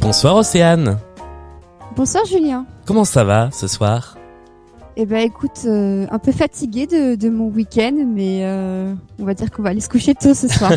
Bonsoir Océane. Bonsoir Julien. Comment ça va ce soir? Eh ben écoute, euh, un peu fatigué de, mon week-end, mais euh, on va dire qu'on va aller se coucher tôt ce soir.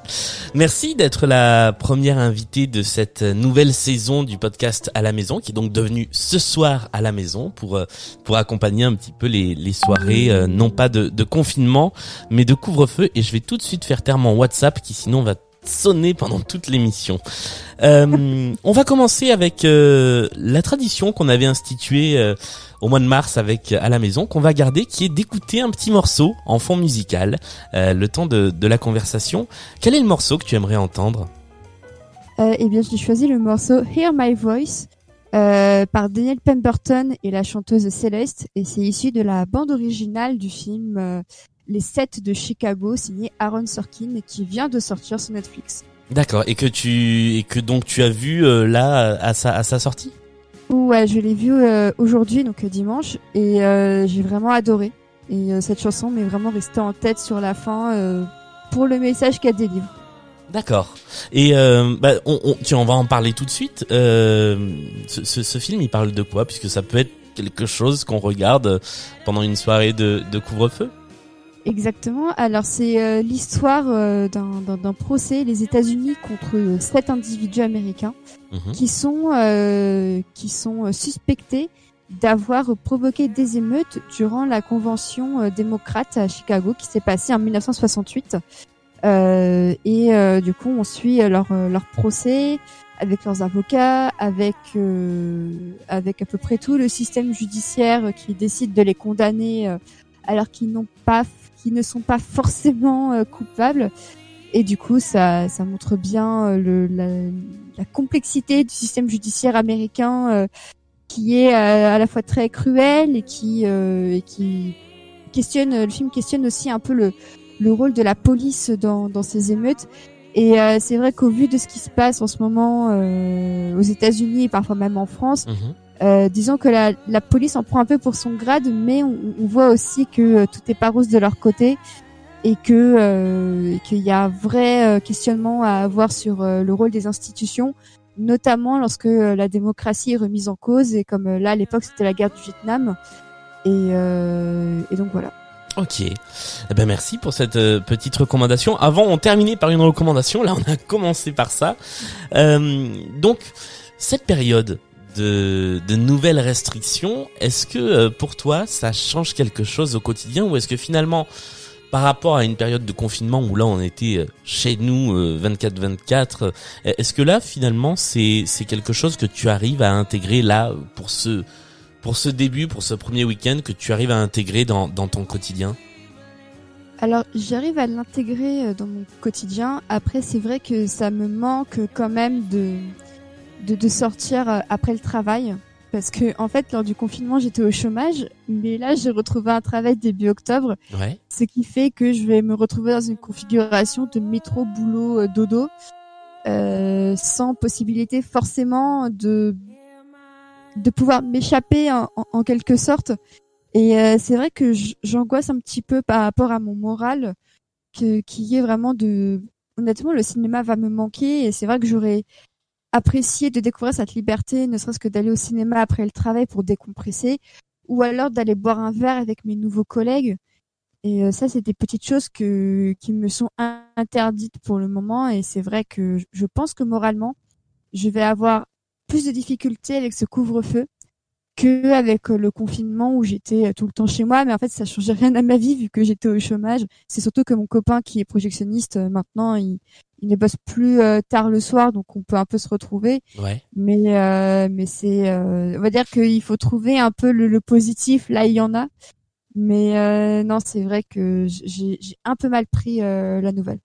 Merci d'être la première invitée de cette nouvelle saison du podcast à la maison, qui est donc devenue ce soir à la maison pour euh, pour accompagner un petit peu les, les soirées, non pas de, de confinement, mais de couvre-feu. Et je vais tout de suite faire taire mon WhatsApp, qui sinon va sonner pendant toute l'émission. Euh, on va commencer avec euh, la tradition qu'on avait instituée euh, au mois de mars avec à la maison, qu'on va garder, qui est d'écouter un petit morceau en fond musical, le temps de, de, la conversation. Quel est le morceau que tu aimerais entendre Eh bien, j'ai choisi le morceau Hear My Voice par Daniel Pemberton et la chanteuse Céleste, et c'est issu de la bande originale du film les 7 de Chicago, signé Aaron Sorkin, qui vient de sortir sur Netflix. D'accord. Et que tu et que donc tu as vu euh, là à sa à sa sortie? Ouais, je l'ai vu euh, aujourd'hui, donc euh, dimanche, et j'ai vraiment adoré. Et cette chanson m'est vraiment restée en tête sur la fin pour le message qu'elle délivre. D'accord. Et bah, tu, on va en parler tout de suite. Ce, film, il parle de quoi? Puisque ça peut être quelque chose qu'on regarde pendant une soirée de couvre-feu? Exactement. Alors c'est euh, l'histoire euh, d'un procès les États-Unis contre euh, sept individus américains mhm. qui sont qui sont suspectés d'avoir provoqué des émeutes durant la convention démocrate à Chicago qui s'est passée en 1968. et du coup, on suit leur leur procès avec leurs avocats, avec avec à peu près tout le système judiciaire qui décide de les condamner alors qu'ils n'ont pas qui ne sont pas forcément euh, coupables. Et du coup, ça, ça montre bien euh, la, complexité du système judiciaire américain euh, qui est à la fois très cruel et qui, qui questionne, le film questionne aussi un peu le, le rôle de la police dans, dans ces émeutes. Et c'est vrai qu'au vu de ce qui se passe en ce moment aux États-Unis et parfois même en France, mhm. Euh, disons que la, la, police en prend un peu pour son grade, mais on, on voit aussi que euh, tout est pas rose de leur côté et que euh, qu'il y a un vrai euh, questionnement à avoir sur le rôle des institutions, notamment lorsque la démocratie est remise en cause et comme là à l'époque c'était la guerre du Vietnam et, et donc voilà. Ok, eh ben merci pour cette petite recommandation. Avant, on terminait par une recommandation. Là, on a commencé par ça. donc, cette période de, nouvelles restrictions, est-ce que euh, pour toi ça change quelque chose au quotidien ou est-ce que finalement par rapport à une période de confinement où là on était euh, chez nous 24-24, euh, est-ce que là finalement c'est quelque chose que tu arrives à intégrer là pour ce pour ce début, pour ce premier week-end que tu arrives à intégrer dans, dans ton quotidien? Alors j'arrive à l'intégrer dans mon quotidien. Après c'est vrai que ça me manque quand même de de, de sortir euh, après le travail. Parce que en fait, lors du confinement, j'étais au chômage, mais là, j'ai retrouvé un travail début octobre, ouais. ce qui fait que je vais me retrouver dans une configuration de métro, boulot, euh, dodo, euh, sans possibilité forcément de de pouvoir m'échapper en, en, quelque sorte. Et euh, c'est vrai que j'angoisse un petit peu par rapport à mon moral, que, qui est vraiment de honnêtement, le cinéma va me manquer et c'est vrai que j'aurais apprécier de découvrir cette liberté, ne serait-ce que d'aller au cinéma après le travail pour décompresser, ou alors d'aller boire un verre avec mes nouveaux collègues. Et euh, ça, c'est des petites choses qui me sont interdites pour le moment. Et c'est vrai que je pense que moralement, je vais avoir plus de difficultés avec ce couvre-feu que avec euh, le confinement où j'étais euh, tout le temps chez moi. Mais en fait, ça changeait rien à ma vie vu que j'étais au chômage. C'est surtout que mon copain qui est projectionniste euh, maintenant, il, il ne bosse plus tard le soir, donc on peut un peu se retrouver. Ouais. Mais mais c'est, on va dire qu'il faut trouver un peu le, positif. Là, il y en a. Mais non, c'est vrai que j'ai un peu mal pris la nouvelle.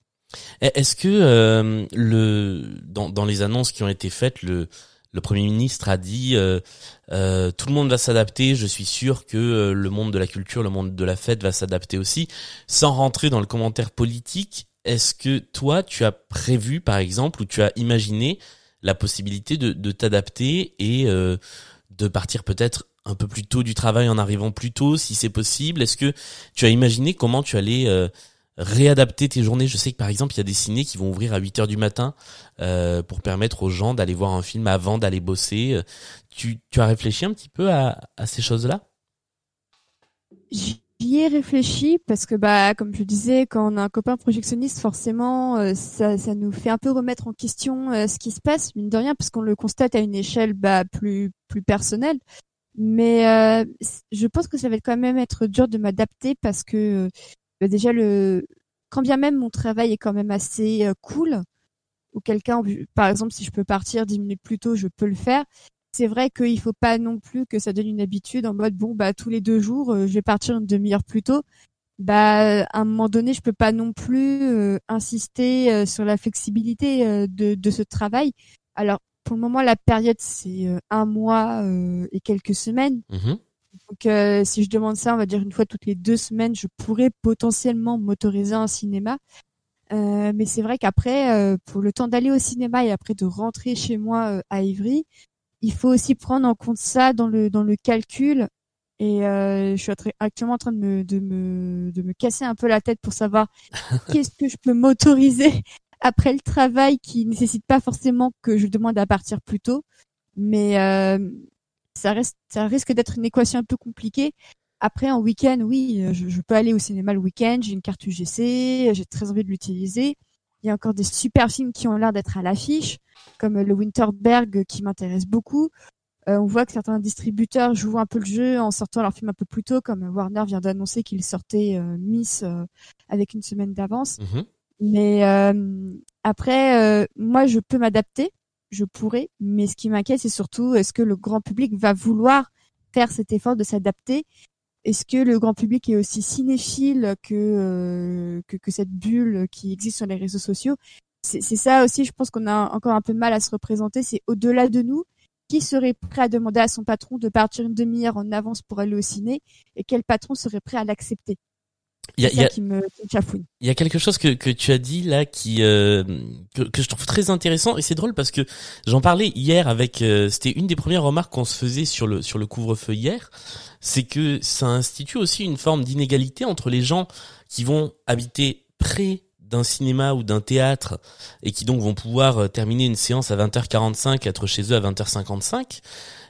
Est-ce que le dans, dans les annonces qui ont été faites, le le Premier ministre a dit euh, euh, tout le monde va s'adapter, je suis sûr que euh, le monde de la culture, le monde de la fête va s'adapter aussi. Sans rentrer dans le commentaire politique, est-ce que toi, tu as prévu, par exemple, ou tu as imaginé la possibilité de, t'adapter et de partir peut-être un peu plus tôt du travail en arrivant plus tôt, si c'est possible? Est-ce que tu as imaginé comment tu allais réadapter tes journées. Je sais que par exemple, il y a des ciné qui vont ouvrir à 8 heures du matin euh, pour permettre aux gens d'aller voir un film avant d'aller bosser. Tu, tu as réfléchi un petit peu à, à ces choses-là? J'y ai réfléchi parce que bah comme je disais quand on a un copain projectionniste forcément euh, ça, ça nous fait un peu remettre en question ce qui se passe mine de rien parce qu'on le constate à une échelle bah plus plus personnelle. Mais euh, je pense que ça va quand même être dur de m'adapter parce que euh, déjà le quand bien même mon travail est quand même assez euh, cool ou quelqu'un par exemple si je peux partir dix minutes plus tôt je peux le faire c'est vrai qu'il faut pas non plus que ça donne une habitude en mode bon bah tous les deux jours je vais partir une demi-heure plus tôt bah à un moment donné je peux pas non plus insister sur la flexibilité de, de ce travail alors pour le moment, la période, c'est euh, un mois euh, et quelques semaines. Mhm. Donc, euh, si je demande ça, on va dire une fois toutes les deux semaines, je pourrais potentiellement m'autoriser un cinéma. mais c'est vrai qu'après, pour le temps d'aller au cinéma et après de rentrer chez moi à Ivry, il faut aussi prendre en compte ça dans le dans le calcul. Et je suis actuellement en train de me, de me de me casser un peu la tête pour savoir qu'est-ce que je peux m'autoriser après le travail qui nécessite pas forcément que je demande à partir plus tôt, mais euh, ça reste, ça risque d'être une équation un peu compliquée. Après, en week-end, oui, je, je, peux aller au cinéma le week-end. J'ai une carte UGC, j'ai très envie de l'utiliser. Il y a encore des super films qui ont l'air d'être à l'affiche, comme le Winterberg qui m'intéresse beaucoup. Euh, on voit que certains distributeurs jouent un peu le jeu en sortant leur film un peu plus tôt, comme Warner vient d'annoncer qu'il sortait euh, Miss euh, avec une semaine d'avance. Mm-hmm. Mais euh, après, euh, moi, je peux m'adapter, je pourrais, mais ce qui m'inquiète, c'est surtout est-ce que le grand public va vouloir faire cet effort de s'adapter? Est-ce que le grand public est aussi cinéphile que, euh, que, cette bulle qui existe sur les réseaux sociaux? C'est ça aussi, je pense qu'on a encore un peu mal à se représenter. C'est au-delà de nous. Qui serait prêt à demander à son patron de partir une demi-heure en avance pour aller au ciné et quel patron serait prêt à l'accepter? Il y a, y, a, qui me, il y a quelque chose que, que tu as dit là qui euh, que, que, je trouve très intéressant et c'est drôle parce que j'en parlais hier avec euh, c'était une des premières remarques qu'on se faisait sur le sur le couvre-feu hier c'est que ça institue aussi une forme d'inégalité entre les gens qui vont habiter près d'un cinéma ou d'un théâtre et qui donc vont pouvoir euh, terminer une séance à 20h45 être chez eux à 20h55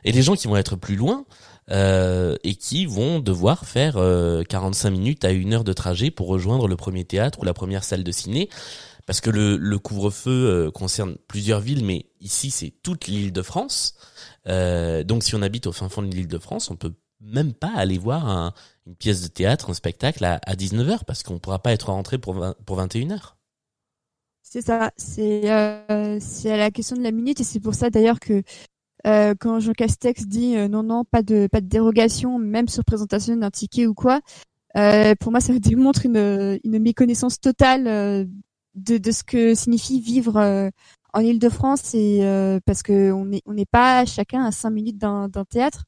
et les gens qui vont être plus loin euh, et qui vont devoir faire 45 euh, minutes à une heure de trajet pour rejoindre le premier théâtre ou la première salle de ciné. Parce que le, le couvre-feu euh, concerne plusieurs villes, mais ici c'est toute l'île de France. donc si on habite au fin fond de l'île de France, on peut même pas aller voir un, une pièce de théâtre, un spectacle à, à 19h parce qu'on pourra pas être rentré pour, pour 21h. C'est ça, c'est euh, la question de la minute et c'est pour ça d'ailleurs que euh, quand Jean Castex dit euh, non non pas de pas de dérogation même sur présentation d'un ticket ou quoi euh, pour moi ça démontre une une méconnaissance totale euh, de de ce que signifie vivre euh, en Île-de-France et parce que on est on n'est pas chacun à cinq minutes d'un d'un théâtre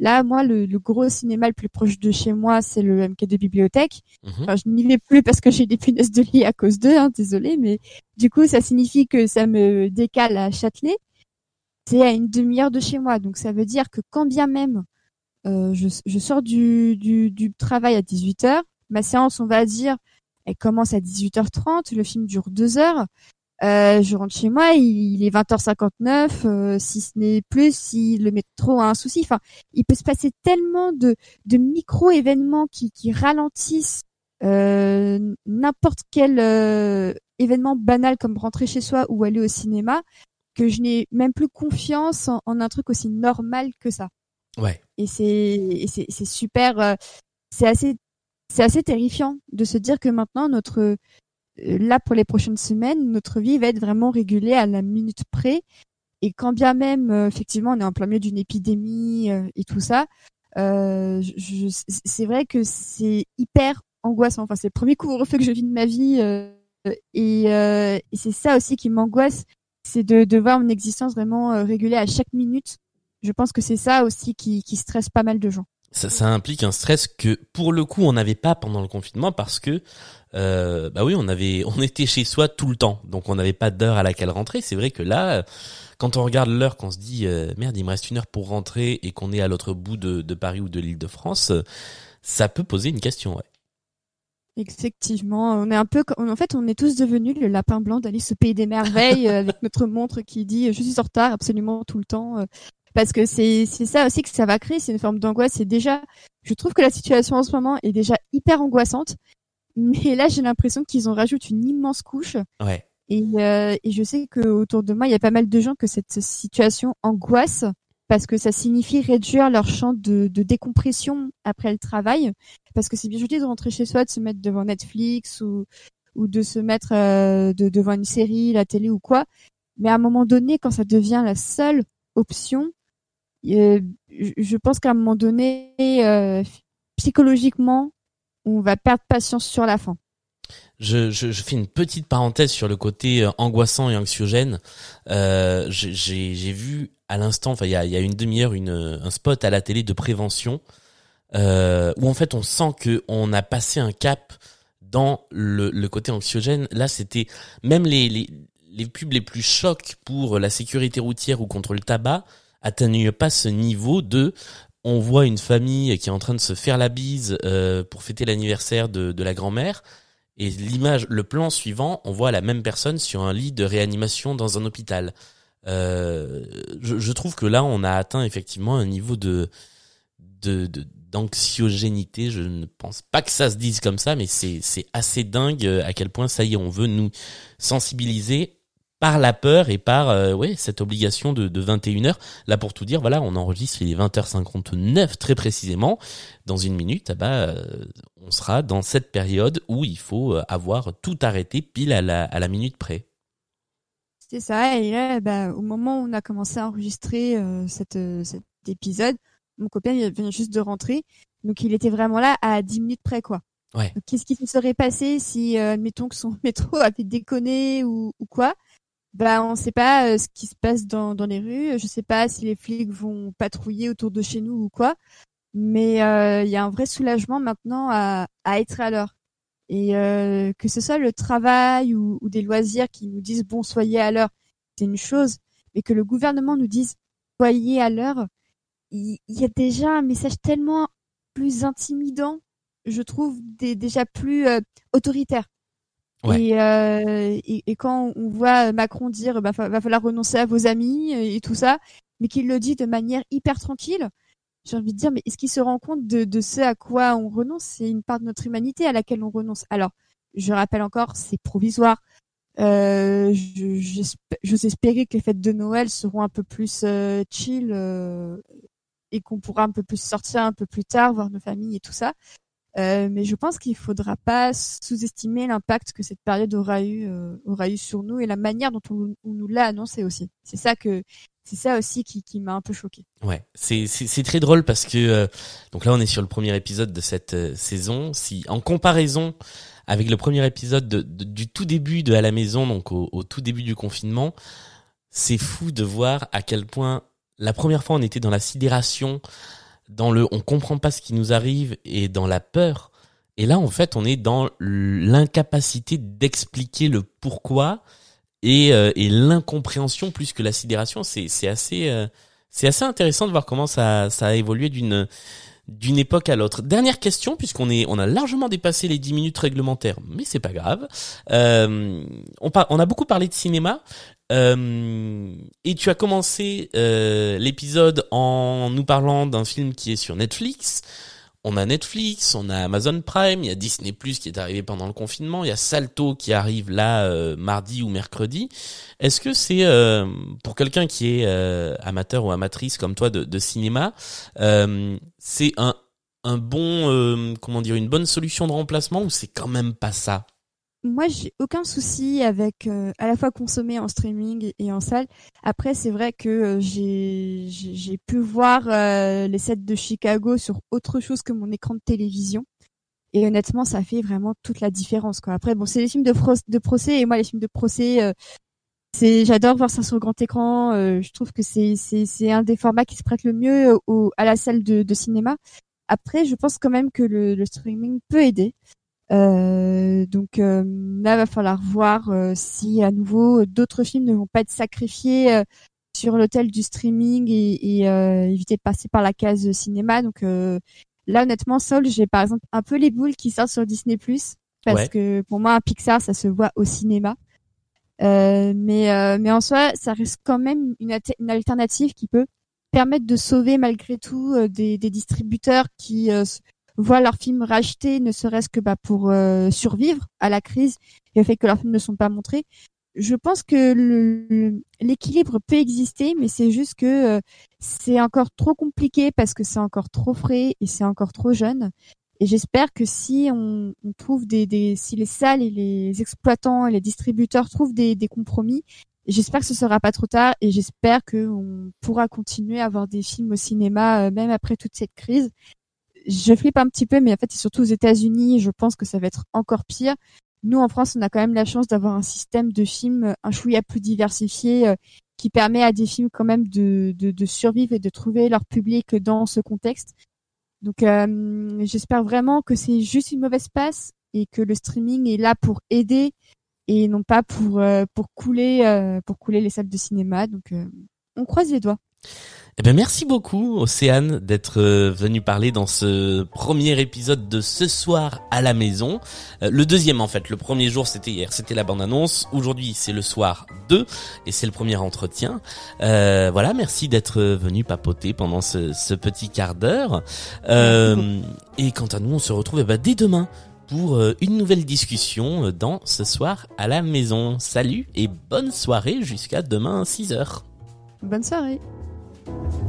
Là, moi, le, le, gros cinéma le plus proche de chez moi, c'est le MK2 Bibliothèque. Mhm. Enfin, je n'y vais plus parce que j'ai des punaises de lit à cause d'eux, hein, désolé, mais du coup, ça signifie que ça me décale à Châtelet c'est à une demi-heure de chez moi. Donc ça veut dire que quand bien même euh, je, je, sors du, du, du, travail à 18h, ma séance, on va dire, elle commence à 18h30, le film dure deux heures. Euh, je rentre chez moi, il, est 20h59, euh, si ce n'est plus, si le métro a un souci. Enfin, il peut se passer tellement de, de micro-événements qui, qui ralentissent euh, n'importe quel euh, événement banal comme rentrer chez soi ou aller au cinéma que je n'ai même plus confiance en, un truc aussi normal que ça. Ouais. Et c'est c'est super euh, c'est assez c'est assez terrifiant de se dire que maintenant notre euh, là pour les prochaines semaines notre vie va être vraiment régulée à la minute près et quand bien même euh, effectivement on est en plein milieu d'une épidémie et tout ça c'est vrai que c'est hyper angoissant enfin c'est le premier couvre-feu que je vis de ma vie et, et c'est ça aussi qui m'angoisse c'est de, de voir une existence vraiment euh, régulée à chaque minute. Je pense que c'est ça aussi qui, qui stresse pas mal de gens. ça, ça implique un stress que pour le coup on n'avait pas pendant le confinement parce que euh, bah oui on avait on était chez soi tout le temps donc on n'avait pas d'heure à laquelle rentrer c'est vrai que là quand on regarde l'heure qu'on se dit euh, merde il me reste une heure pour rentrer et qu'on est à l'autre bout de, de Paris ou de l'île de France ça peut poser une question ouais Effectivement, on est un peu, en fait, on est tous devenus le lapin blanc d'Alice au pays des merveilles euh, avec notre montre qui dit je suis en retard absolument tout le temps. Euh, parce que c'est c'est ça aussi que ça va créer, c'est une forme d'angoisse. C'est déjà, je trouve que la situation en ce moment est déjà hyper angoissante, mais là j'ai l'impression qu'ils ont rajouté une immense couche. Ouais. Et, euh, et je sais que autour de moi il y a pas mal de gens que cette situation angoisse parce que ça signifie réduire leur champ de, de décompression après le travail. Parce que c'est bien joli de rentrer chez soi, de se mettre devant Netflix ou, ou de se mettre euh, de, devant une série, la télé ou quoi. Mais à un moment donné, quand ça devient la seule option, euh, je pense qu'à un moment donné, euh, psychologiquement, on va perdre patience sur la fin. Je, je, je, fais une petite parenthèse sur le côté euh, angoissant et anxiogène. Euh, J'ai vu à l'instant, enfin il y a, y a, une demi-heure, une un spot à la télé de prévention euh, où en fait on sent que on a passé un cap dans le, le côté anxiogène. Là, c'était même les, les les pubs les plus chocs pour la sécurité routière ou contre le tabac atteignent pas ce niveau de on voit une famille qui est en train de se faire la bise euh, pour fêter l'anniversaire de, de la grand-mère et l'image, le plan suivant, on voit la même personne sur un lit de réanimation dans un hôpital. Euh, je, je, trouve que là, on a atteint effectivement un niveau de de d'anxiogénité. je ne pense pas que ça se dise comme ça, mais c'est c'est assez dingue à quel point ça y est, on veut nous sensibiliser par la peur et par euh, ouais cette obligation de, de 21h. Là pour tout dire, voilà, on enregistre il est 20h59 très précisément. Dans une minute, ah bah, euh, on sera dans cette période où il faut euh, avoir tout arrêté pile à la, à la minute près. C'est ça. Et là, bah, au moment où on a commencé à enregistrer cette, cet épisode, mon copain il vient juste de rentrer, donc il était vraiment là à 10 minutes près quoi. Ouais. Qu'est-ce qui se serait passé si, mettons que son métro avait déconné ou, ou quoi? Bah, on ne sait pas euh, ce qui se passe dans, dans les rues. Je sais pas si les flics vont patrouiller autour de chez nous ou quoi. Mais euh, il y a un vrai soulagement maintenant à, à être à l'heure. Et euh, que ce soit le travail ou, ou, des loisirs qui nous disent bon soyez à l'heure, c'est une chose. Mais que le gouvernement nous dise soyez à l'heure, il y, a déjà un message tellement plus intimidant, je trouve, des, déjà plus autoritaire. Euh, et, et, quand on voit Macron dire bah va falloir renoncer à vos amis et, tout ça, mais qu'il le dit de manière hyper tranquille, j'ai envie de dire mais est-ce qu'il se rend compte de, ce à quoi on renonce? C'est une part de notre humanité à laquelle on renonce. Alors, je rappelle encore, c'est provisoire. Euh, J'ose espérer que les fêtes de Noël seront un peu plus euh, chill euh, et qu'on pourra un peu plus sortir un peu plus tard, voir nos familles et tout ça. Euh, mais je pense qu'il faudra pas sous-estimer l'impact que cette période aura eu euh, aura eu sur nous et la manière dont on, nous l'a annoncé aussi. C'est ça que c'est ça aussi qui, qui m'a un peu choqué. Ouais, c'est très drôle parce que euh, donc là on est sur le premier épisode de cette saison. Si en comparaison avec le premier épisode de, du tout début de à la maison, donc au, au tout début du confinement, c'est fou de voir à quel point la première fois on était dans la sidération dans le on comprend pas ce qui nous arrive et dans la peur. Et là, en fait, on est dans l'incapacité d'expliquer le pourquoi et, euh, et l'incompréhension plus que la sidération. C'est, c'est assez, euh, c'est assez intéressant de voir comment ça, ça a évolué d'une, d'une époque à l'autre. Dernière question, puisqu'on est, on a largement dépassé les 10 minutes réglementaires, mais c'est pas grave. Euh, on, on a beaucoup parlé de cinéma. Euh, et tu as commencé euh, l'épisode en nous parlant d'un film qui est sur Netflix. On a Netflix, on a Amazon Prime, il y a Disney Plus qui est arrivé pendant le confinement, il y a Salto qui arrive là euh, mardi ou mercredi. Est-ce que c'est euh, pour quelqu'un qui est euh, amateur ou amatrice comme toi de, de cinéma, c'est un un bon comment dire une bonne solution de remplacement ou c'est quand même pas ça? Moi, j'ai aucun souci avec euh, à la fois consommer en streaming et en salle. Après, c'est vrai que euh, j'ai pu voir euh, les sets de Chicago sur autre chose que mon écran de télévision. Et honnêtement, ça fait vraiment toute la différence. Quoi. Après, bon, c'est les films de, procès et moi, les films de procès, c'est j'adore voir ça sur grand écran. je trouve que c'est c'est c'est un des formats qui se prête le mieux au, à la salle de, de cinéma. Après, je pense quand même que le, le streaming peut aider. Euh, donc euh, là, va falloir voir euh, si à nouveau d'autres films ne vont pas être sacrifiés euh, sur l'hôtel du streaming et, et éviter de passer par la case cinéma. Donc là, honnêtement, Soul, j'ai par exemple un peu les boules qui sortent sur Disney Plus parce que pour moi, un Pixar, ça se voit au cinéma. mais mais en soi, ça reste quand même une, une alternative qui peut permettre de sauver malgré tout des, des distributeurs qui voient leurs films rachetés, ne serait-ce que bah, pour euh, survivre à la crise et au fait que leurs films ne sont pas montrés. Je pense que l'équilibre peut exister, mais c'est juste que euh, c'est encore trop compliqué parce que c'est encore trop frais et c'est encore trop jeune. Et j'espère que si on, on trouve des, des, si les salles et les exploitants et les distributeurs trouvent des, des compromis, j'espère que ce sera pas trop tard et j'espère que on pourra continuer à avoir des films au cinéma euh, même après toute cette crise je flippe un petit peu, mais en fait, c'est surtout aux États-Unis, je pense que ça va être encore pire. Nous, en France, on a quand même la chance d'avoir un système de films un chouïa plus diversifié euh, qui permet à des films quand même de, de, survivre et de trouver leur public dans ce contexte. Donc, euh, j'espère vraiment que c'est juste une mauvaise passe et que le streaming est là pour aider et non pas pour euh, pour couler pour couler les salles de cinéma. Donc, on croise les doigts. Eh ben merci beaucoup Océane d'être euh, venue parler dans ce premier épisode de ce soir à la maison. Euh, le deuxième en fait, le premier jour c'était hier, c'était la bande annonce. Aujourd'hui c'est le soir 2 et c'est le premier entretien. Euh, voilà, merci d'être venu papoter pendant ce, petit quart d'heure. et quant à nous, on se retrouve eh ben, dès demain pour une nouvelle discussion dans ce soir à la maison. Salut et bonne soirée jusqu'à demain 6h. Bonne soirée. Thank you.